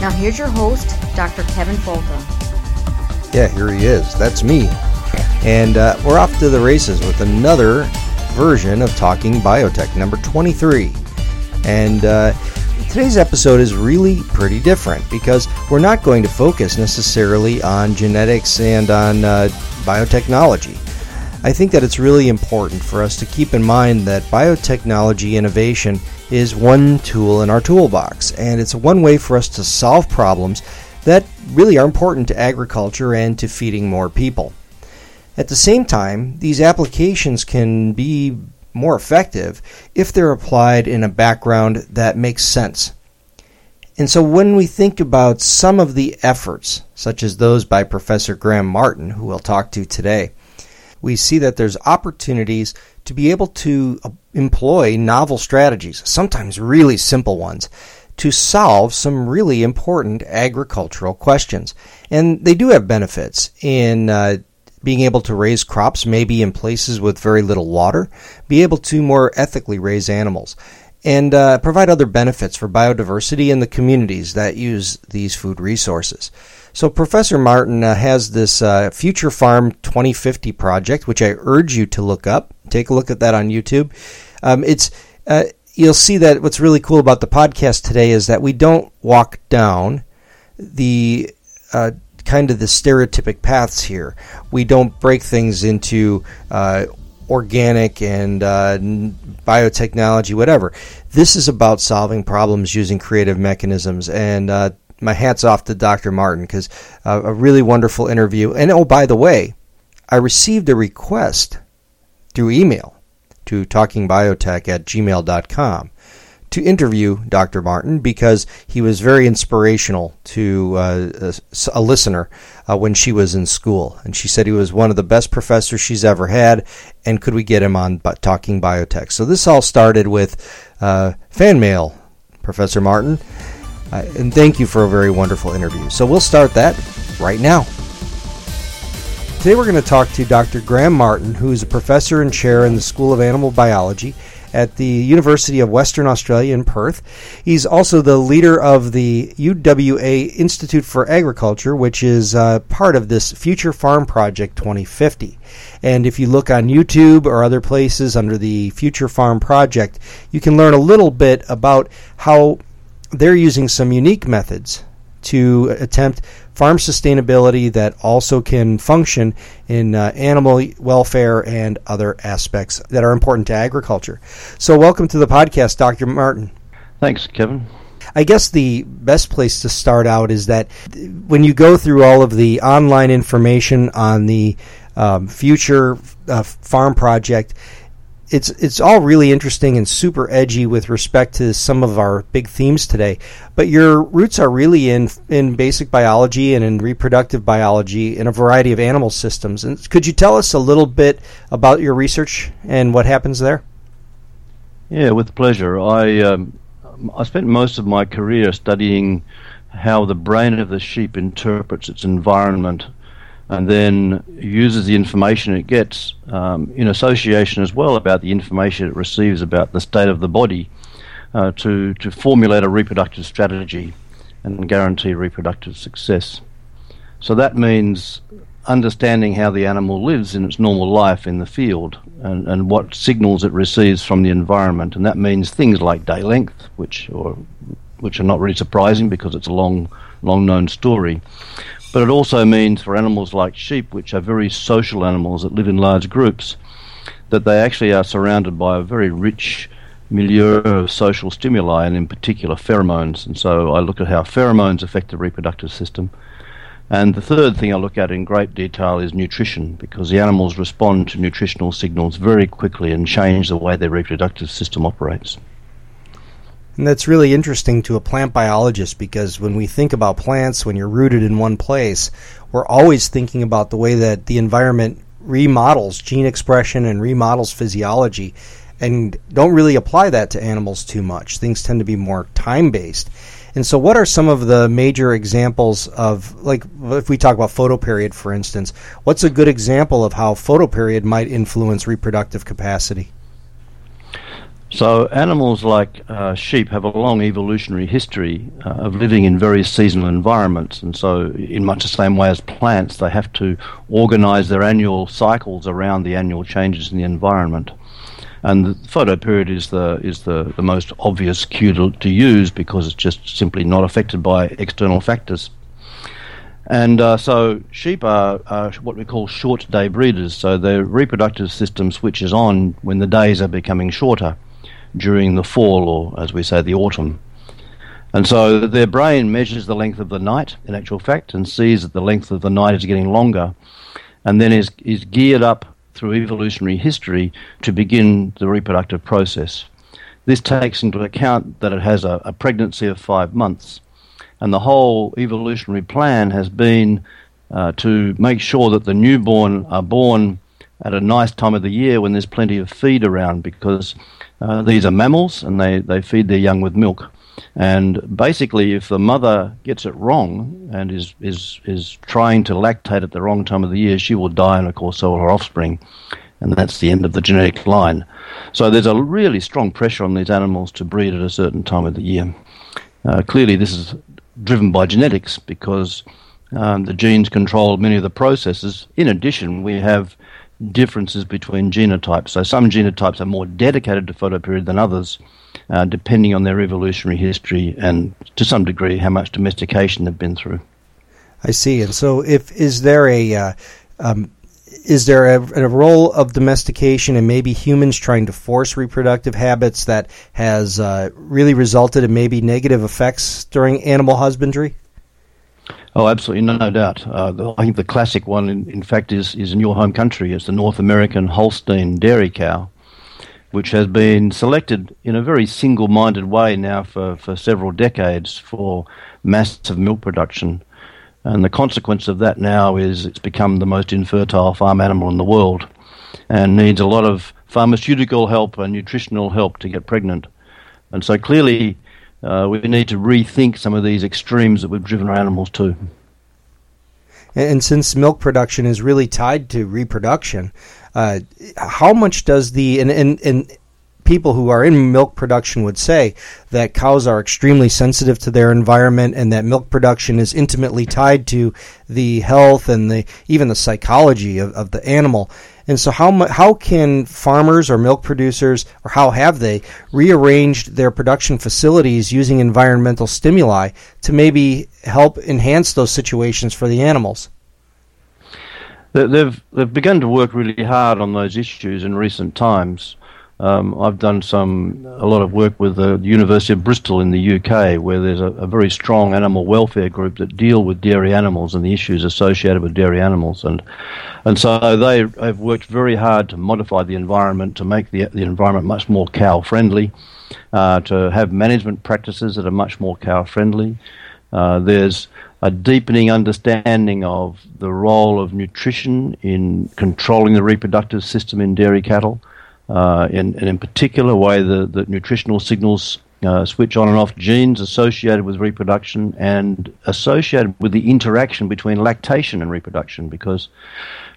Now, here's your host, Dr. Kevin Folta. Yeah, here he is. That's me. And uh, we're off to the races with another version of Talking Biotech, number 23. And uh, today's episode is really pretty different because we're not going to focus necessarily on genetics and on uh, biotechnology. I think that it's really important for us to keep in mind that biotechnology innovation is one tool in our toolbox, and it's one way for us to solve problems that really are important to agriculture and to feeding more people. At the same time, these applications can be more effective if they're applied in a background that makes sense. And so when we think about some of the efforts, such as those by Professor Graham Martin, who we'll talk to today, we see that there's opportunities to be able to uh, employ novel strategies, sometimes really simple ones, to solve some really important agricultural questions. And they do have benefits in uh, being able to raise crops maybe in places with very little water, be able to more ethically raise animals, and uh, provide other benefits for biodiversity in the communities that use these food resources. So, Professor Martin uh, has this uh, Future Farm 2050 project, which I urge you to look up. Take a look at that on YouTube. Um, it's uh, you'll see that what's really cool about the podcast today is that we don't walk down the uh, kind of the stereotypic paths here. We don't break things into uh, organic and uh, biotechnology, whatever. This is about solving problems using creative mechanisms and uh, my hats off to Dr. Martin because uh, a really wonderful interview. And oh, by the way, I received a request through email to talkingbiotech at gmail.com to interview Dr. Martin because he was very inspirational to uh, a, a, listener uh, when she was in school. And she said he was one of the best professors she's ever had, and could we get him on Talking Biotech? So this all started with uh, fan mail, Professor Martin. And thank you for a very wonderful interview. So we'll start that right now. Today we're going to talk to Dr. Graham Martin, who is a professor and chair in the School of Animal Biology at the University of Western Australia in Perth. He's also the leader of the UWA Institute for Agriculture, which is uh, part of this Future Farm Project 2050. And if you look on YouTube or other places under the Future Farm Project, you can learn a little bit about how they're using some unique methods to attempt farm sustainability that also can function in uh, animal welfare and other aspects that are important to agriculture. So, welcome to the podcast, Dr. Martin. Thanks, Kevin. I guess the best place to start out is that when you go through all of the online information on the um, future uh, farm project, it's it's all really interesting and super edgy with respect to some of our big themes today. But your roots are really in in basic biology and in reproductive biology in a variety of animal systems. And could you tell us a little bit about your research and what happens there? Yeah, with pleasure. I um, I spent most of my career studying how the brain of the sheep interprets its environment and then uses the information it gets um, in association as well about the information it receives about the state of the body uh, to, to formulate a reproductive strategy and guarantee reproductive success. So that means understanding how the animal lives in its normal life in the field and, and what signals it receives from the environment. And that means things like day length, which, or, which are not really surprising because it's a long, long known story. But it also means for animals like sheep, which are very social animals that live in large groups, that they actually are surrounded by a very rich milieu of social stimuli, and in particular pheromones. And so I look at how pheromones affect the reproductive system. And the third thing I look at in great detail is nutrition, because the animals respond to nutritional signals very quickly and change the way their reproductive system operates. And that's really interesting to a plant biologist because when we think about plants, when you're rooted in one place, we're always thinking about the way that the environment remodels gene expression and remodels physiology and don't really apply that to animals too much. Things tend to be more time based. And so, what are some of the major examples of, like, if we talk about photoperiod, for instance, what's a good example of how photoperiod might influence reproductive capacity? So, animals like uh, sheep have a long evolutionary history uh, of living in very seasonal environments, and so, in much the same way as plants, they have to organize their annual cycles around the annual changes in the environment. And the photoperiod is the is the, the most obvious cue to, to use because it's just simply not affected by external factors. And uh, so sheep are, are, what we call short day breeders. So their reproductive system switches on when the days are becoming shorter during the fall, or as we say, the autumn. And so their brain measures the length of the night, in actual fact, and sees that the length of the night is getting longer, and then is, is geared up through evolutionary history to begin the reproductive process. This takes into account that it has a, a pregnancy of five months, and the whole evolutionary plan has been uh, to make sure that the newborn are born at a nice time of the year when there's plenty of feed around because uh, these are mammals and they, they feed their young with milk. And basically, if the mother gets it wrong and is, is, is trying to lactate at the wrong time of the year, she will die, and of course, so will her offspring. And that's the end of the genetic line. So there's a really strong pressure on these animals to breed at a certain time of the year. Uh, clearly, this is driven by genetics because um, the genes control many of the processes. In addition, we have differences between genotypes. So some genotypes are more dedicated to photoperiod than others uh, depending on their evolutionary history and to some degree how much domestication they've been through. I see. And so, if is there a uh, um, is there a, a, role of domestication and maybe humans trying to force reproductive habits that has uh, really resulted in maybe negative effects during animal husbandry? Oh, absolutely, no, no doubt. Uh, the, I think the classic one, in, in, fact, is, is in your home country. It's the North American Holstein dairy cow, which has been selected in a very single minded way now for, for several decades for massive milk production. And the consequence of that now is it's become the most infertile farm animal in the world and needs a lot of pharmaceutical help and nutritional help to get pregnant. And so clearly, uh, we need to rethink some of these extremes that we've driven our animals to. And since milk production is really tied to reproduction, uh, how much does the and, and and people who are in milk production would say that cows are extremely sensitive to their environment and that milk production is intimately tied to the health and the even the psychology of, of the animal. And so how how can farmers or milk producers or how have they rearranged their production facilities using environmental stimuli to maybe help enhance those situations for the animals? They've they've begun to work really hard on those issues in recent times. Um, I've done some a lot of work with the University of Bristol in the UK, where there's a, a, very strong animal welfare group that deal with dairy animals and the issues associated with dairy animals, and and so they have worked very hard to modify the environment to make the the environment much more cow friendly, uh, to have management practices that are much more cow friendly. Uh, there's a deepening understanding of the role of nutrition in controlling the reproductive system in dairy cattle, uh, and, and, in particular, way the, the nutritional signals uh, switch on and off genes associated with reproduction and associated with the interaction between lactation and reproduction because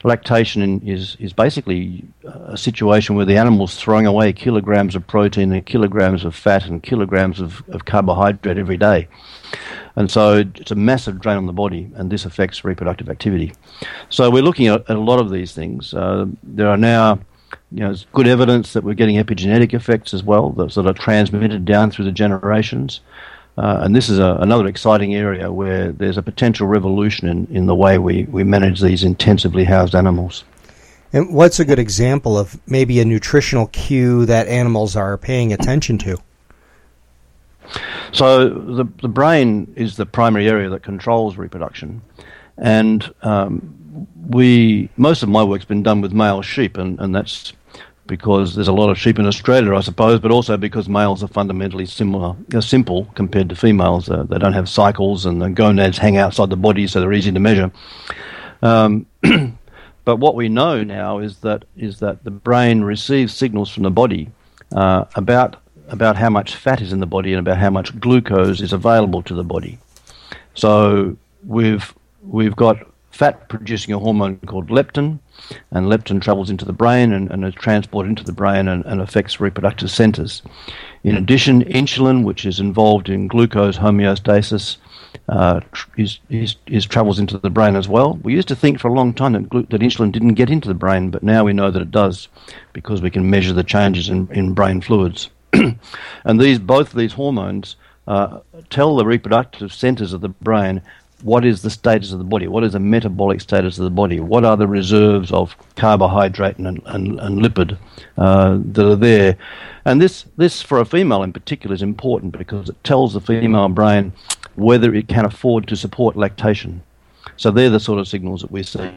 lactation is, is basically a situation where the animal's throwing away kilograms of protein and kilograms of fat and kilograms of, of carbohydrate every day. And so it's a massive drain on the body, and this affects reproductive activity. So we're looking at, at a lot of these things. Uh, there are now you know, good evidence that we're getting epigenetic effects as well that sort of transmitted down through the generations. Uh, and this is a, another exciting area where there's a potential revolution in, in the way we, we manage these intensively housed animals. And what's a good example of maybe a nutritional cue that animals are paying attention to? So the the brain is the primary area that controls reproduction, and um, we most of my work's been done with male sheep, and, and that's because there's a lot of sheep in Australia, I suppose, but also because males are fundamentally similar, uh, simple compared to females. Uh, they don't have cycles, and the gonads hang outside the body, so they're easy to measure. Um, but what we know now is that is that the brain receives signals from the body uh, about about how much fat is in the body and about how much glucose is available to the body. So we've we've got fat producing a hormone called leptin, and leptin travels into the brain and, and is transported into the brain and, and affects reproductive centers. In addition, insulin, which is involved in glucose homeostasis, uh, is, is, is, travels into the brain as well. We used to think for a long time that, glu- that insulin didn't get into the brain, but now we know that it does because we can measure the changes in, in brain fluids. and these both these hormones uh, tell the reproductive centers of the brain what is the status of the body, what is the metabolic status of the body, what are the reserves of carbohydrate and, and, and lipid uh, that are there. And this, this, for a female in particular, is important because it tells the female brain whether it can afford to support lactation. So they're the sort of signals that we see.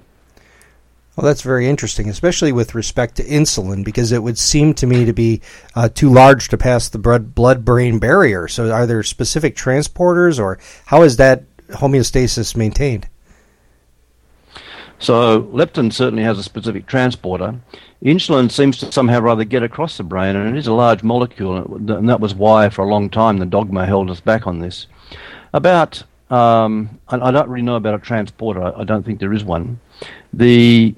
Well, that's very interesting, especially with respect to insulin, because it would seem to me to be uh, too large to pass the blood brain barrier. So, are there specific transporters, or how is that homeostasis maintained? So, leptin certainly has a specific transporter. Insulin seems to somehow rather get across the brain, and it is a large molecule, and that was why, for a long time, the dogma held us back on this. About, um, I don't really know about a transporter, I don't think there is one. The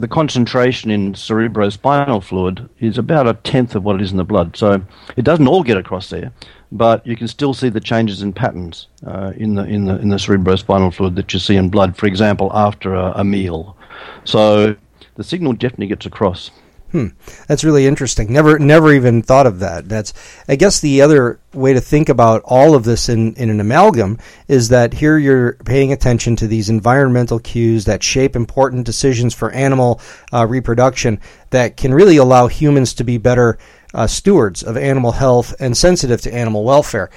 the concentration in cerebrospinal fluid is about a tenth of what it is in the blood. So it doesn't all get across there, but you can still see the changes in patterns uh, in the in the in the cerebrospinal fluid that you see in blood. For example, after a, a meal. So the signal definitely gets across. Hmm. That's really interesting. Never, never even thought of that. That's, I guess, the other way to think about all of this in, in an amalgam is that here you're paying attention to these environmental cues that shape important decisions for animal uh, reproduction that can really allow humans to be better uh, stewards of animal health and sensitive to animal welfare.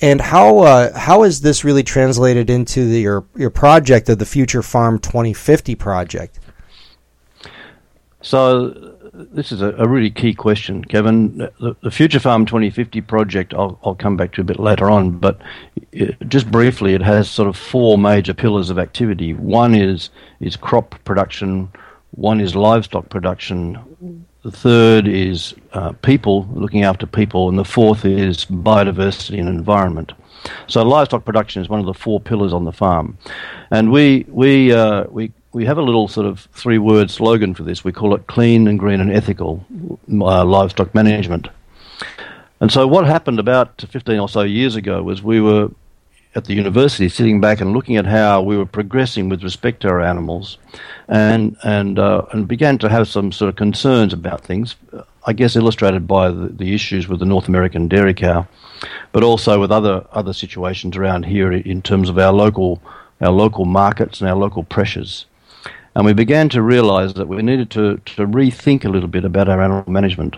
And how uh, how is this really translated into the, your your project of the Future Farm 2050 project? So this is a, a, really key question, Kevin. The, the, Future Farm 2050 project, I'll, I'll come back to a bit later on, but it, just briefly, it has sort of four major pillars of activity. One is is crop production, one is livestock production, the third is uh, people looking after people, and the fourth is biodiversity and environment. So livestock production is one of the four pillars on the farm, and we we uh, we we have a little sort of three word slogan for this. We call it clean and green and ethical uh, livestock management. And so, what happened about 15 or so years ago was we were at the university sitting back and looking at how we were progressing with respect to our animals and, and, uh, and began to have some sort of concerns about things, I guess illustrated by the, the issues with the North American dairy cow, but also with other, other situations around here in terms of our local, our local markets and our local pressures. And we began to realize that we needed to, to rethink a little bit about our animal management.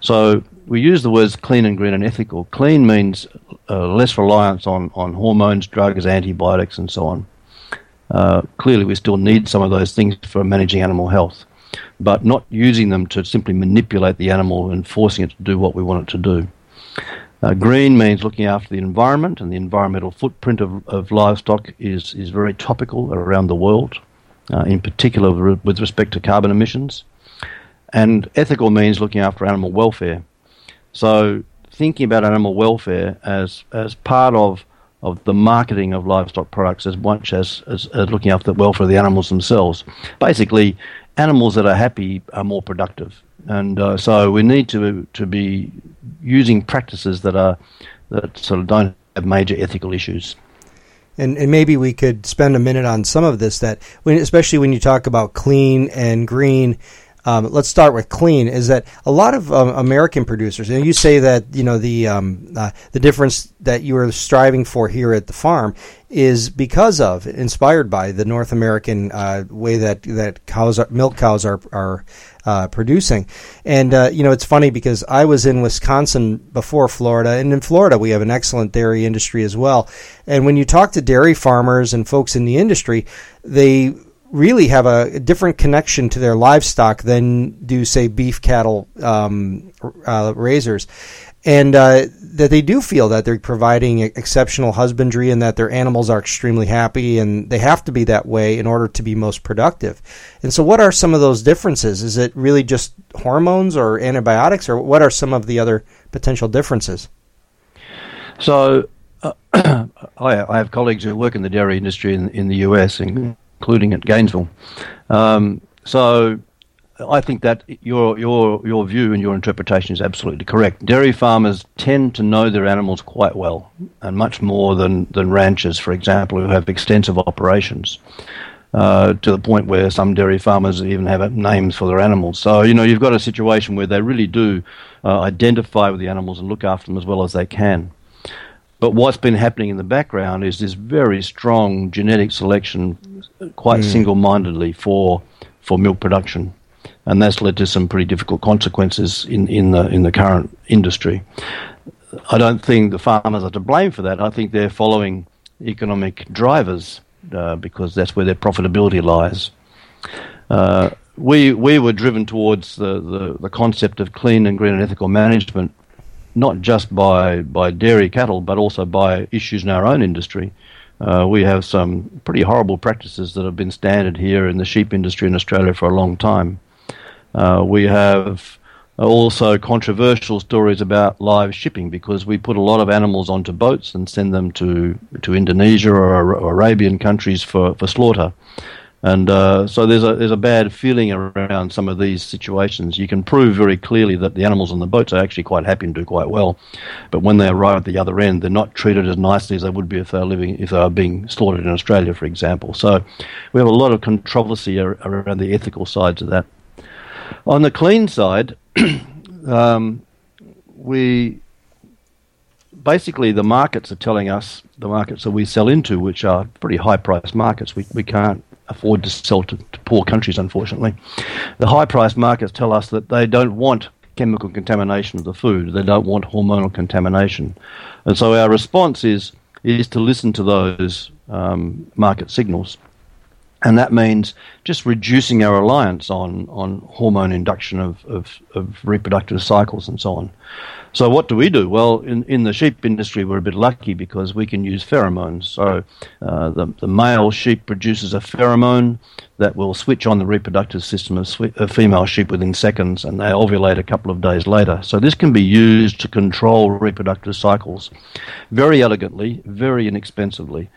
So we use the words clean and green and ethical. Clean means uh, less reliance on, on hormones, drugs, antibiotics, and so on. Uh, clearly, we still need some of those things for managing animal health, but not using them to simply manipulate the animal and forcing it to do what we want it to do. Uh, green means looking after the environment, and the environmental footprint of, of livestock is, is very topical around the world uh, in particular with respect to carbon emissions. And ethical means looking after animal welfare. So thinking about animal welfare as as part of of the marketing of livestock products as much as, as, as looking after the welfare of the animals themselves. Basically, animals that are happy are more productive, and uh, so we need to to be using practices that are that sort of don't have major ethical issues. And, and maybe we could spend a minute on some of this that when, especially when you talk about clean and green um, let's start with clean. Is that a lot of um, American producers? And you say that you know the um, uh, the difference that you are striving for here at the farm is because of inspired by the North American uh, way that that cows are, milk cows are are uh, producing. And uh, you know it's funny because I was in Wisconsin before Florida, and in Florida we have an excellent dairy industry as well. And when you talk to dairy farmers and folks in the industry, they really have a, different connection to their livestock than do, say, beef cattle um, uh, raisers. And uh, that they do feel that they're providing exceptional husbandry and that their animals are extremely happy and they have to be that way in order to be most productive. And so, what are some of those differences? Is it really just hormones or antibiotics, or what are some of the other potential differences? So, uh, I, have colleagues who work in the dairy industry in, in the US, including at Gainesville. Um, so I think that your your your view and your interpretation is absolutely correct. Dairy farmers tend to know their animals quite well, and much more than than ranchers, for example, who have extensive operations. Uh, to the point where some dairy farmers even have names for their animals. So you know you've got a situation where they really do uh, identify with the animals and look after them as well as they can. But what's been happening in the background is this very strong genetic selection, quite mm. single-mindedly for for milk production, and that's led to some pretty difficult consequences in, in the in the current industry. I don't think the farmers are to blame for that. I think they're following economic drivers uh, because that's where their profitability lies. Uh, we we were driven towards the, the, the concept of clean and green and ethical management not just by, by dairy cattle, but also by issues in our own industry. Uh, we have some pretty horrible practices that have been standard here in the sheep industry in Australia for a long time. Uh, we have also controversial stories about live shipping because we put a lot of animals onto boats and send them to, to Indonesia or, or Arabian countries for, for slaughter. And uh, so there's a there's a bad feeling around some of these situations. You can prove very clearly that the animals on the boats are actually quite happy and do quite well, but when they arrive at the other end, they're not treated as nicely as they would be if they were living if they were being slaughtered in Australia, for example. So we have a lot of controversy around the ethical sides of that. On the clean side, um, we basically the markets are telling us the markets that we sell into, which are pretty high priced markets. We we can't afford to sell to, to poor countries, unfortunately. The high priced markets tell us that they don't want chemical contamination of the food, they don't want hormonal contamination. And so our response is, is to listen to those um, market signals. And that means just reducing our reliance on, on hormone induction of, of, of reproductive cycles and so on. So what do we do? Well, in, in the sheep industry, we're a bit lucky because we can use pheromones. So uh, the, the male sheep produces a pheromone that will switch on the reproductive system of a female sheep within seconds, and they ovulate a couple of days later. So this can be used to control reproductive cycles very elegantly, very inexpensively.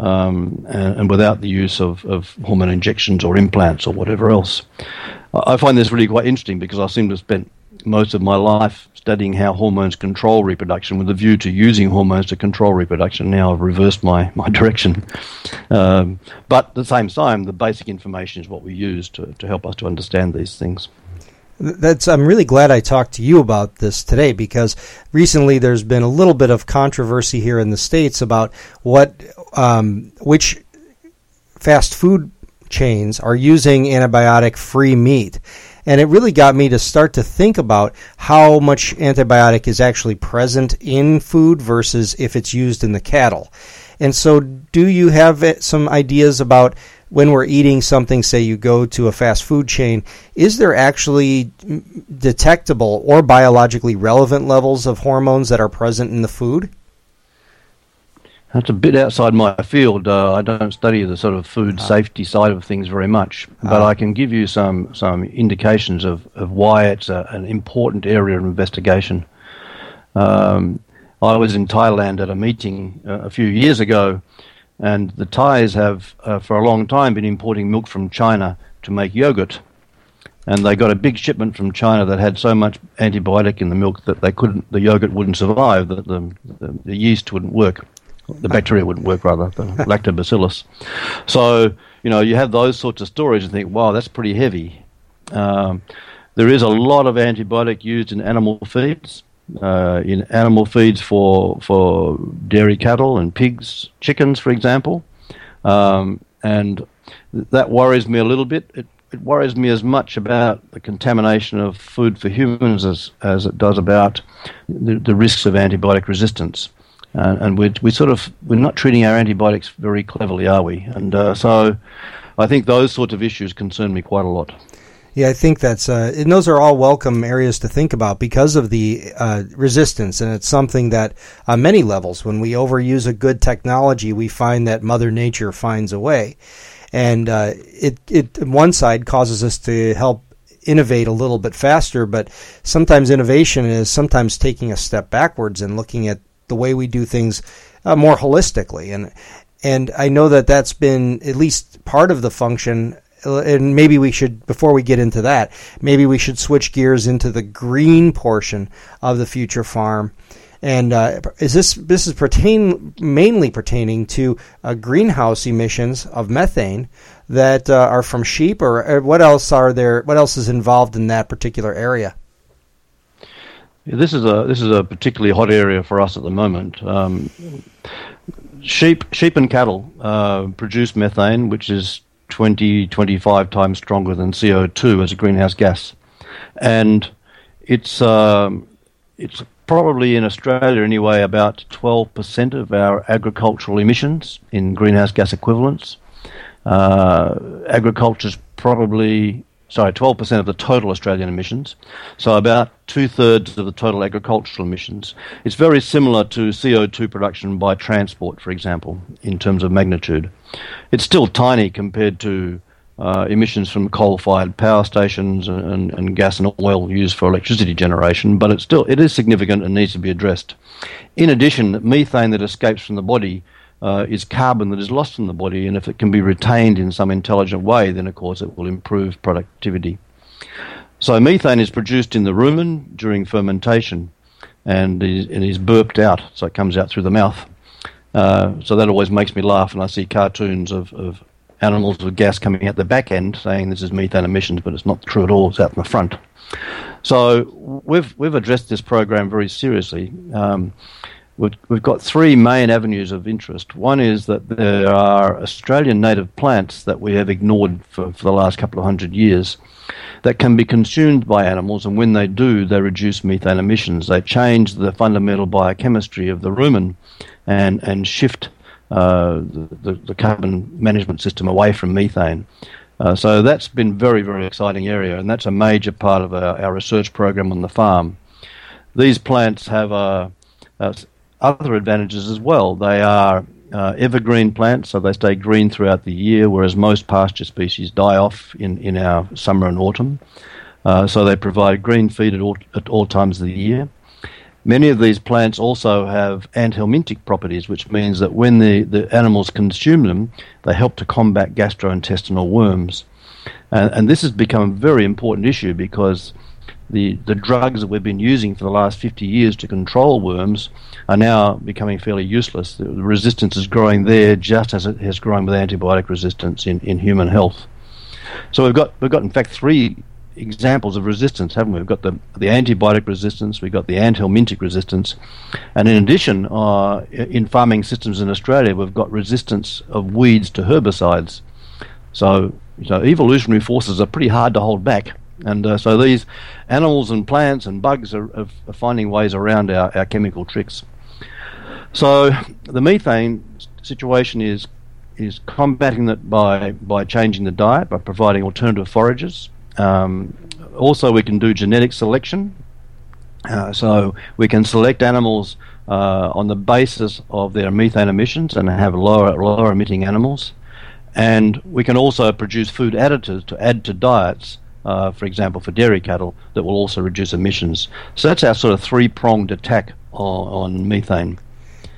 Um, and, and, without the use of, of hormone injections or implants or whatever else. I find this really quite interesting because I seem to have spent most of my life studying how hormones control reproduction with a view to using hormones to control reproduction. Now I've reversed my, my direction. Um, but at the same time, the basic information is what we use to, to help us to understand these things. That's. I'm really glad I talked to you about this today because recently there's been a little bit of controversy here in the states about what, um, which fast food chains are using antibiotic-free meat, and it really got me to start to think about how much antibiotic is actually present in food versus if it's used in the cattle. And so, do you have some ideas about when we're eating something, say you go to a fast food chain, is there actually detectable or biologically relevant levels of hormones that are present in the food? That's a bit outside my field. Uh, I don't study the sort of food ah. safety side of things very much, but ah. I can give you some some indications of, of why it's a, an important area of investigation. Um, I was in Thailand at a meeting uh, a few years ago, and the Thais have, uh, for a long time, been importing milk from China to make yogurt. And they got a big shipment from China that had so much antibiotic in the milk that they couldn't, the yogurt wouldn't survive, that the, the, the yeast wouldn't work, the bacteria wouldn't work rather, the lactobacillus. So you know you have those sorts of stories and think, wow, that's pretty heavy. Um, there is a lot of antibiotic used in animal feeds uh, in animal feeds for for dairy cattle and pigs, chickens, for example, um, and that worries me a little bit. It, it worries me as much about the contamination of food for humans as as it does about the, the risks of antibiotic resistance. And we we sort of we're not treating our antibiotics very cleverly, are we? And uh, so, I think those sorts of issues concern me quite a lot. Yeah, I think that's uh, and those are all welcome areas to think about because of the uh, resistance, and it's something that on many levels, when we overuse a good technology, we find that Mother Nature finds a way, and uh, it it one side causes us to help innovate a little bit faster, but sometimes innovation is sometimes taking a step backwards and looking at the way we do things uh, more holistically, and and I know that that's been at least part of the function and maybe we should before we get into that maybe we should switch gears into the green portion of the future farm. And uh, is this this is pertain mainly pertaining to uh, greenhouse emissions of methane that uh, are from sheep or, or, what else are there what else is involved in that particular area? This is a this is a particularly hot area for us at the moment. Um, sheep sheep and cattle uh, produce methane which is 20, 25 times stronger than CO2 as a greenhouse gas. And it's, um, it's probably in Australia anyway about 12% of our agricultural emissions in greenhouse gas equivalents. Uh, agriculture's probably sorry, 12% of the total Australian emissions, so about two thirds of the total agricultural emissions. It's very similar to CO2 production by transport, for example, in terms of magnitude. It's still tiny compared to uh, emissions from coal-fired power stations and, and, and, gas and oil used for electricity generation, but it's still it is significant and needs to be addressed. In addition, methane that escapes from the body uh, is carbon that is lost in the body, and if it can be retained in some intelligent way, then of course it will improve productivity. So methane is produced in the rumen during fermentation, and is, and is burped out, so it comes out through the mouth. Uh, so that always makes me laugh, and I see cartoons of, of animals with gas coming out the back end, saying this is methane emissions, but it's not true at all. It's out in the front. So we've we've addressed this program very seriously. Um, We've, got three main avenues of interest. One is that there are Australian native plants that we have ignored for, for the last couple of hundred years that can be consumed by animals, and when they do, they reduce methane emissions. They change the fundamental biochemistry of the rumen and, and shift uh, the, the, carbon management system away from methane. Uh, so that's been very, very exciting area, and that's a major part of our, our research program on the farm. These plants have a, a other advantages as well. They are uh, evergreen plants, so they stay green throughout the year, whereas most pasture species die off in, in our summer and autumn. Uh, so they provide green feed at all, at all times of the year. Many of these plants also have anthelmintic properties, which means that when the, the animals consume them, they help to combat gastrointestinal worms. And, and this has become a very important issue because the, the drugs that we've been using for the last 50 years to control worms are now becoming fairly useless. The resistance is growing there just as it has grown with antibiotic resistance in, in human health. So we've got, we've got, in fact, three examples of resistance, haven't we? We've got the, the antibiotic resistance, we've got the anthelmintic resistance, and in addition, uh, in farming systems in Australia, we've got resistance of weeds to herbicides. So, so evolutionary forces are pretty hard to hold back and uh, so these animals and plants and bugs are, are, finding ways around our, our chemical tricks. So the methane situation is is combating that by by changing the diet, by providing alternative forages. Um, also, we can do genetic selection. Uh, so we can select animals uh, on the basis of their methane emissions and have lower lower emitting animals. And we can also produce food additives to add to diets uh, for example, for dairy cattle, that will also reduce emissions. So that's our sort of three pronged attack on, on methane.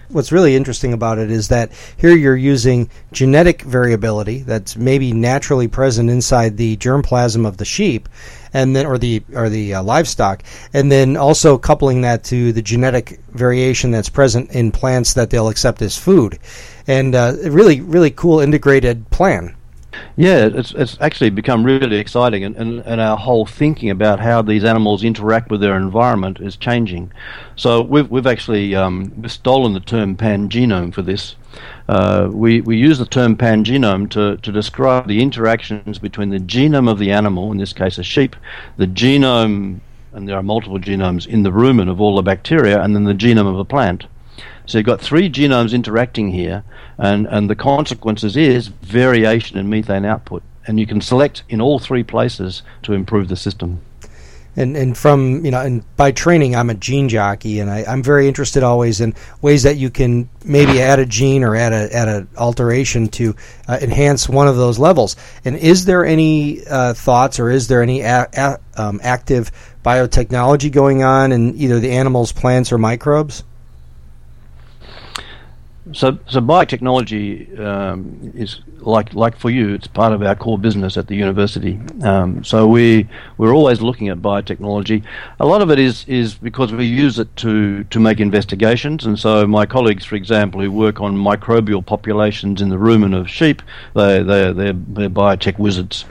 What's really interesting about it is that here you're using genetic variability that's maybe naturally present inside the germplasm of the sheep and then or the or the uh, livestock and then also coupling that to the genetic variation that's present in plants that they'll accept as food. And uh, really really cool integrated plan yeah, it's it's actually become really exciting, and, and, and our whole thinking about how these animals interact with their environment is changing. So we've we've actually um, stolen the term pangenome for this. Uh, we we use the term pangenome to to describe the interactions between the genome of the animal, in this case a sheep, the genome, and there are multiple genomes in the rumen of all the bacteria, and then the genome of a plant. So you've got three genomes interacting here, and, and the consequences is variation in methane output. And you can select in all three places to improve the system. And, and from you know and by training I'm a gene jockey and I, I'm very interested always in ways that you can maybe add a gene or add a add an alteration to uh, enhance one of those levels. And is there any uh, thoughts or is there any a, a, um, active biotechnology going on in either the animals, plants, or microbes? So, so biotechnology um, is like like for you, it's part of our core business at the university. Um, so we we're always looking at biotechnology. A lot of it is is because we use it to to make investigations. And so my colleagues, for example, who work on microbial populations in the rumen of sheep, they they they're, they're biotech wizards,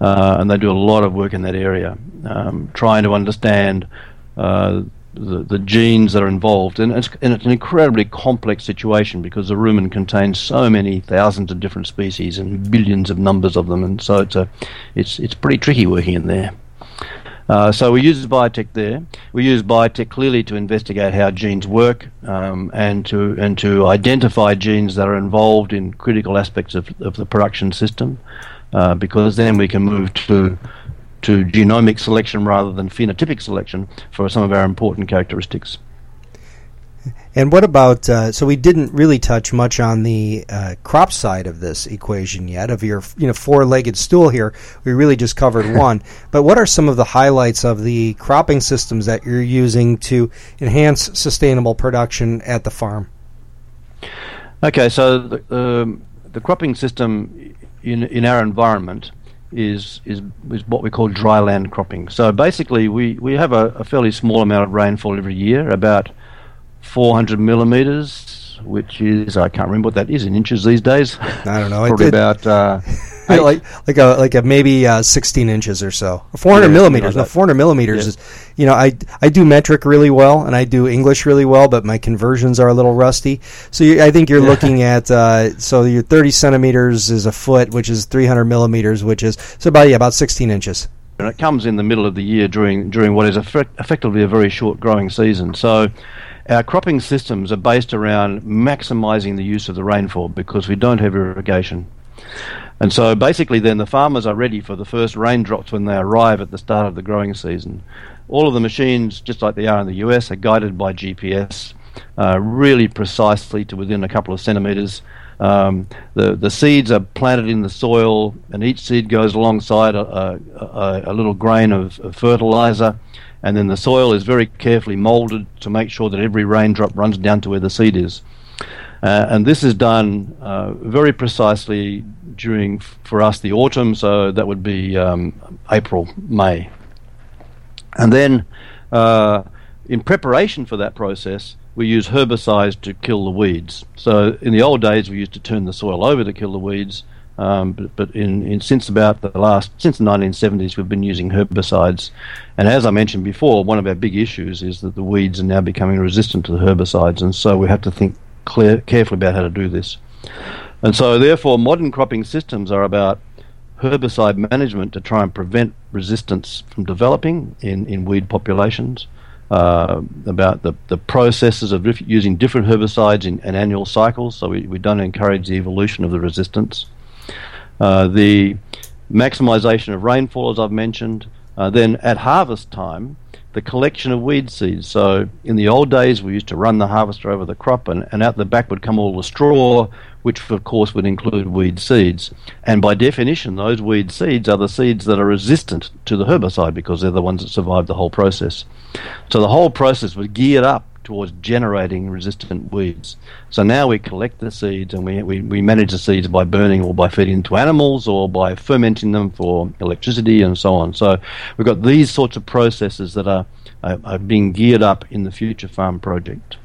uh, and they do a lot of work in that area, um, trying to understand. Uh, the, the genes that are involved. And it's, and it's an incredibly complex situation because the rumen contains so many thousands of different species and billions of numbers of them. And so it's, a, it's, it's pretty tricky working in there. Uh, so we use biotech there. We use biotech clearly to investigate how genes work um, and to and to identify genes that are involved in critical aspects of, of the production system, uh, because then we can move to to genomic selection rather than phenotypic selection for some of our important characteristics. And what about? Uh, so we didn't really touch much on the uh, crop side of this equation yet. Of your you know four-legged stool here, we really just covered one. But what are some of the highlights of the cropping systems that you're using to enhance sustainable production at the farm? Okay, so the, um, the cropping system in in our environment is is is what we call dry land cropping. So basically, we we have a, a fairly small amount of rainfall every year, about 400 millimeters, which is I can't remember what that is in inches these days. I don't know. Probably it, about. Uh, like like a like a maybe uh, 16 inches or so, 400 yeah, millimeters. No, 400 millimeters yeah. is, you know, I I do metric really well and I do English really well, but my conversions are a little rusty. So you, I think you're looking at uh, so your 30 centimeters is a foot, which is 300 millimeters, which is so about yeah about 16 inches. And it comes in the middle of the year during during what is effect- effectively a very short growing season. So. Our cropping systems are based around maximizing the use of the rainfall because we don't have irrigation. And so basically, then the farmers are ready for the first raindrops when they arrive at the start of the growing season. All of the machines, just like they are in the US, are guided by GPS uh, really precisely to within a couple of centimetres. Um, the the seeds are planted in the soil, and each seed goes alongside a, a, a little grain of, of fertilizer, and then the soil is very carefully moulded to make sure that every raindrop runs down to where the seed is. Uh, and this is done uh, very precisely during, for us, the autumn, so that would be um, April, May. And then, uh, in preparation for that process, we use herbicides to kill the weeds. So, in the old days, we used to turn the soil over to kill the weeds. Um, but, but in, in, since about the last since the 1970s, we've been using herbicides, and as I mentioned before, one of our big issues is that the weeds are now becoming resistant to the herbicides, and so we have to think clear, carefully about how to do this. And so, therefore, modern cropping systems are about herbicide management to try and prevent resistance from developing in, in weed populations, uh, about the, the processes of using different herbicides in, in, annual cycles, so we, we don't encourage the evolution of the resistance. Uh, the maximization of rainfall, as I've mentioned. Uh, then at harvest time, the collection of weed seeds. So in the old days, we used to run the harvester over the crop, and, and out the back would come all the straw, which of course would include weed seeds. And by definition, those weed seeds are the seeds that are resistant to the herbicide because they're the ones that survive the whole process. So the whole process was geared up towards generating resistant weeds. So now we collect the seeds and we, we, we manage the seeds by burning or by feeding to animals or by fermenting them for electricity and so on. So we've got these sorts of processes that are, are, are being geared up in the Future Farm project.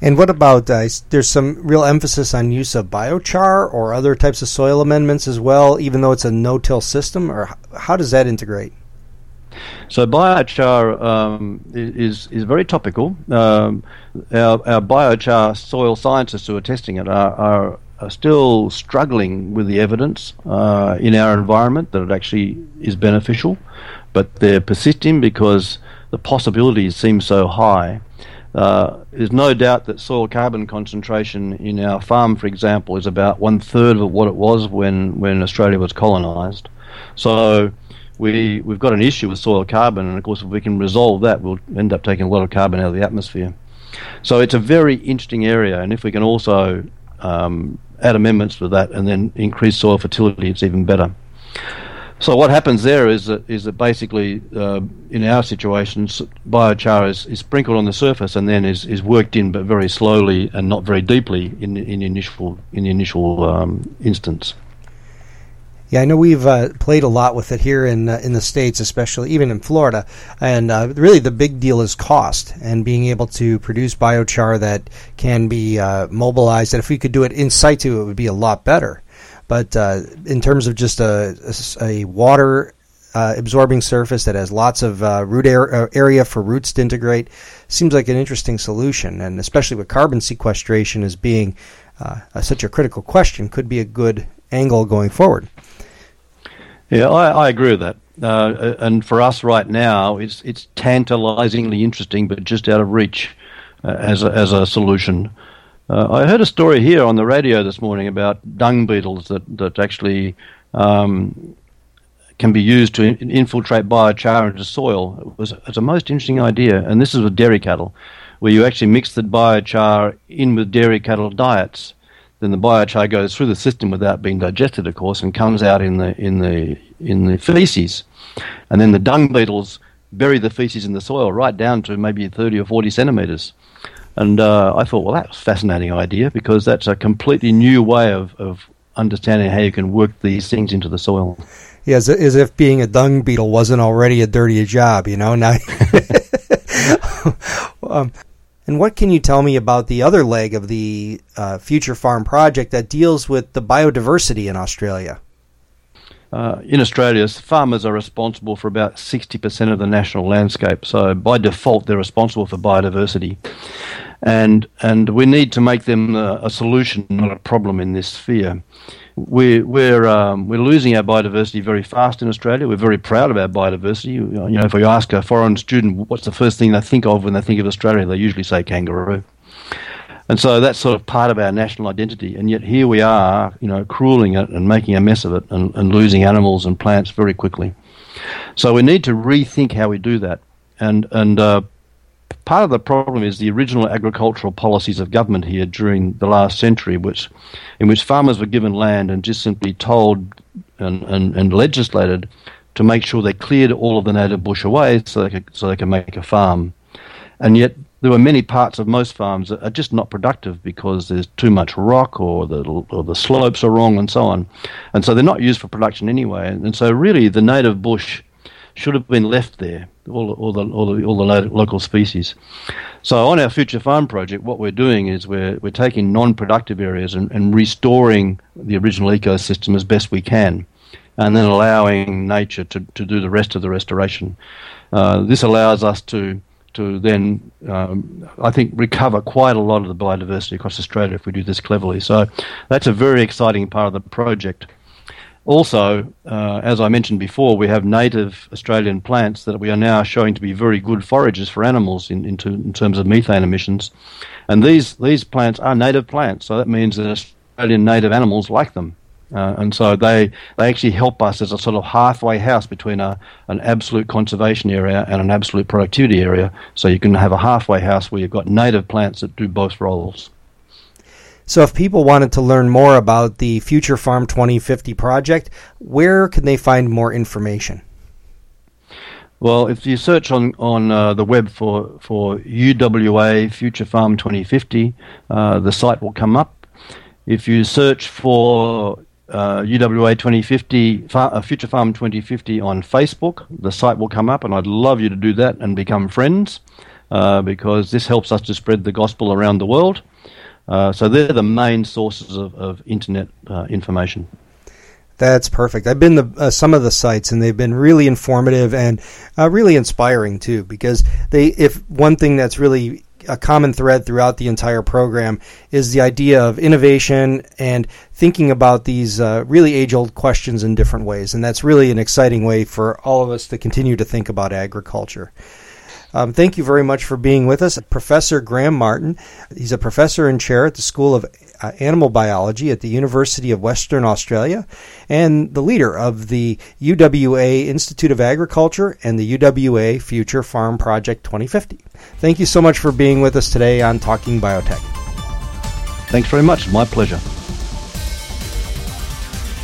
And what about uh, there's some real emphasis on use of biochar or other types of soil amendments as well, even though it's a no-till system, or how does that integrate? So biochar um, is is very topical. Um, our, our, biochar soil scientists who are testing it are, are, are still struggling with the evidence uh, in our environment that it actually is beneficial, but they're persisting because the possibilities seem so high. Uh, there's no doubt that soil carbon concentration in our farm, for example, is about one third of what it was when, when Australia was colonised. So we we've got an issue with soil carbon, and of course, if we can resolve that, we'll end up taking a lot of carbon out of the atmosphere. So it's a very interesting area, and if we can also um, add amendments to that and then increase soil fertility, it's even better. So what happens there is that is that basically uh, in our situations biochar is, is sprinkled on the surface and then is, is worked in but very slowly and not very deeply in in initial in the initial um, instance. Yeah, I know we've uh, played a lot with it here in uh, in the states, especially even in Florida. And uh, really, the big deal is cost and being able to produce biochar that can be uh, mobilized. And if we could do it in situ, it would be a lot better. But uh, in terms of just a, a, a water uh, absorbing surface that has lots of root er- area for roots to integrate, seems like an interesting solution. And especially with carbon sequestration as being such a critical question, could be a good angle going forward. Yeah, I, I agree with that. Uh, and for us right now, it's it's tantalizingly interesting, but just out of reach uh, as a, as a solution. Uh, I heard a story here on the radio this morning about dung beetles that that actually um, can be used to in- infiltrate biochar into soil. It was it's a most interesting idea, and this is with dairy cattle, where you actually mix the biochar in with dairy cattle diets. Then the biochar goes through the system without being digested, of course, and comes out in the in the in the feces, and then the dung beetles bury the feces in the soil right down to maybe 30 or 40 centimeters. And uh, I thought, well, that's a fascinating idea because that's a completely new way of, of understanding how you can work these things into the soil. Yeah, as, as if being a dung beetle wasn't already a dirty job, you know. Now, um, and what can you tell me about the other leg of the uh, Future Farm project that deals with the biodiversity in Australia? Uh, in Australia, farmers are responsible for about 60% of the national landscape. So by default, they're responsible for biodiversity and and we need to make them a, a solution, not a problem in this sphere. We're we're um, we're losing our biodiversity very fast in Australia. We're very proud of our biodiversity. You know, if we ask a foreign student what's the first thing they think of when they think of Australia, they usually say kangaroo. And so that's sort of part of our national identity. And yet here we are, you know, crueling it and making a mess of it and, and losing animals and plants very quickly. So we need to rethink how we do that. And and uh, part of the problem is the original agricultural policies of government here during the last century, which, in which farmers were given land and just simply told and, and, and legislated to make sure they cleared all of the native bush away so they could, so they could make a farm. And yet there were many parts of most farms that are just not productive because there's too much rock or the, or the slopes are wrong and so on. And so they're not used for production anyway. And, and so really the native bush should have been left there, all, all the, all the, all the local species. So on our Future Farm project, what we're doing is we're, we're taking non-productive areas and, and restoring the original ecosystem as best we can, and then allowing nature to, to do the rest of the restoration. Uh, this allows us to to then, um, I think, recover quite a lot of the biodiversity across Australia if we do this cleverly. So that's a very exciting part of the project. Also, uh, as I mentioned before, we have native Australian plants that we are now showing to be very good forages for animals in, in, to, in terms of methane emissions. And these, these plants are native plants, so that means that Australian native animals like them. Uh, and so they, they actually help us as a sort of halfway house between a, an absolute conservation area and an absolute productivity area. So you can have a halfway house where you've got native plants that do both roles. So, if people wanted to learn more about the Future Farm 2050 project, where can they find more information? Well, if you search on on uh, the web for for UWA Future Farm 2050, uh, the site will come up. If you search for uh, UWA 2050 Far- uh, Future Farm 2050 on Facebook, the site will come up, and I'd love you to do that and become friends uh, because this helps us to spread the gospel around the world. Uh, so they're the main sources of, of internet information. That's perfect. I've been to uh, some of the sites and they've been really informative and uh, really inspiring too. Because they, if one thing that's really a common thread throughout the entire program is the idea of innovation and thinking about these uh, really age-old questions in different ways, and that's really an exciting way for all of us to continue to think about agriculture. Um, thank you very much for being with us. Professor Graham Martin. He's a professor and chair at the School of uh, Animal Biology at the University of Western Australia and the leader of the UWA Institute of Agriculture and the UWA Future Farm Project 2050. Thank you so much for being with us today on Talking Biotech. Thanks very much. My pleasure.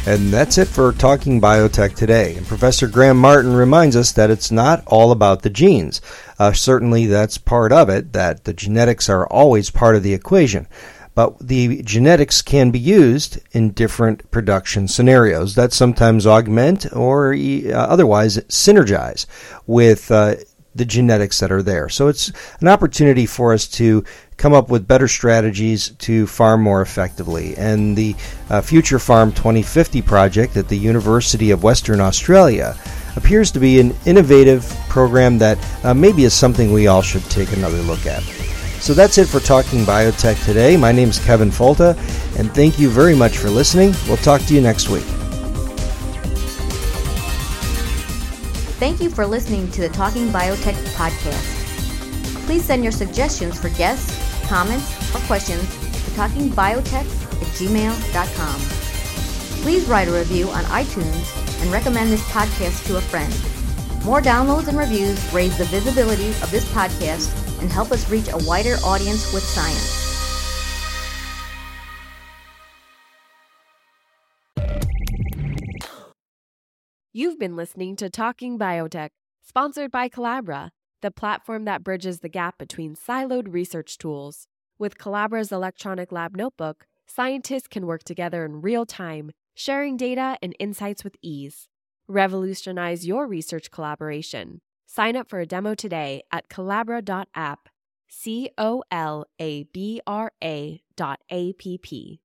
And that's it for Talking Biotech today. And Professor Graham Martin reminds us that it's not all about the genes. Uh, certainly, that's part of it, that the genetics are always part of the equation. But the genetics can be used in different production scenarios that sometimes augment or uh, otherwise synergize with uh, the genetics that are there. So it's an opportunity for us to come up with better strategies to farm more effectively. And the uh, Future Farm 2050 project at the University of Western Australia appears to be an innovative program that uh, maybe is something we all should take another look at. So that's it for Talking Biotech today. My name is Kevin Folta, and thank you very much for listening. We'll talk to you next week. Thank you for listening to the Talking Biotech podcast. Please send your suggestions for guests, comments, or questions to talkingbiotech at gmail.com. Please write a review on iTunes and recommend this podcast to a friend. More downloads and reviews raise the visibility of this podcast and help us reach a wider audience with science. You've been listening to Talking Biotech, sponsored by Colabra, the platform that bridges the gap between siloed research tools. With Colabra's electronic lab notebook, scientists can work together in real time, sharing data and insights with ease. Revolutionize your research collaboration. Sign up for a demo today at colabra.app. C O L A B R A dot A P P.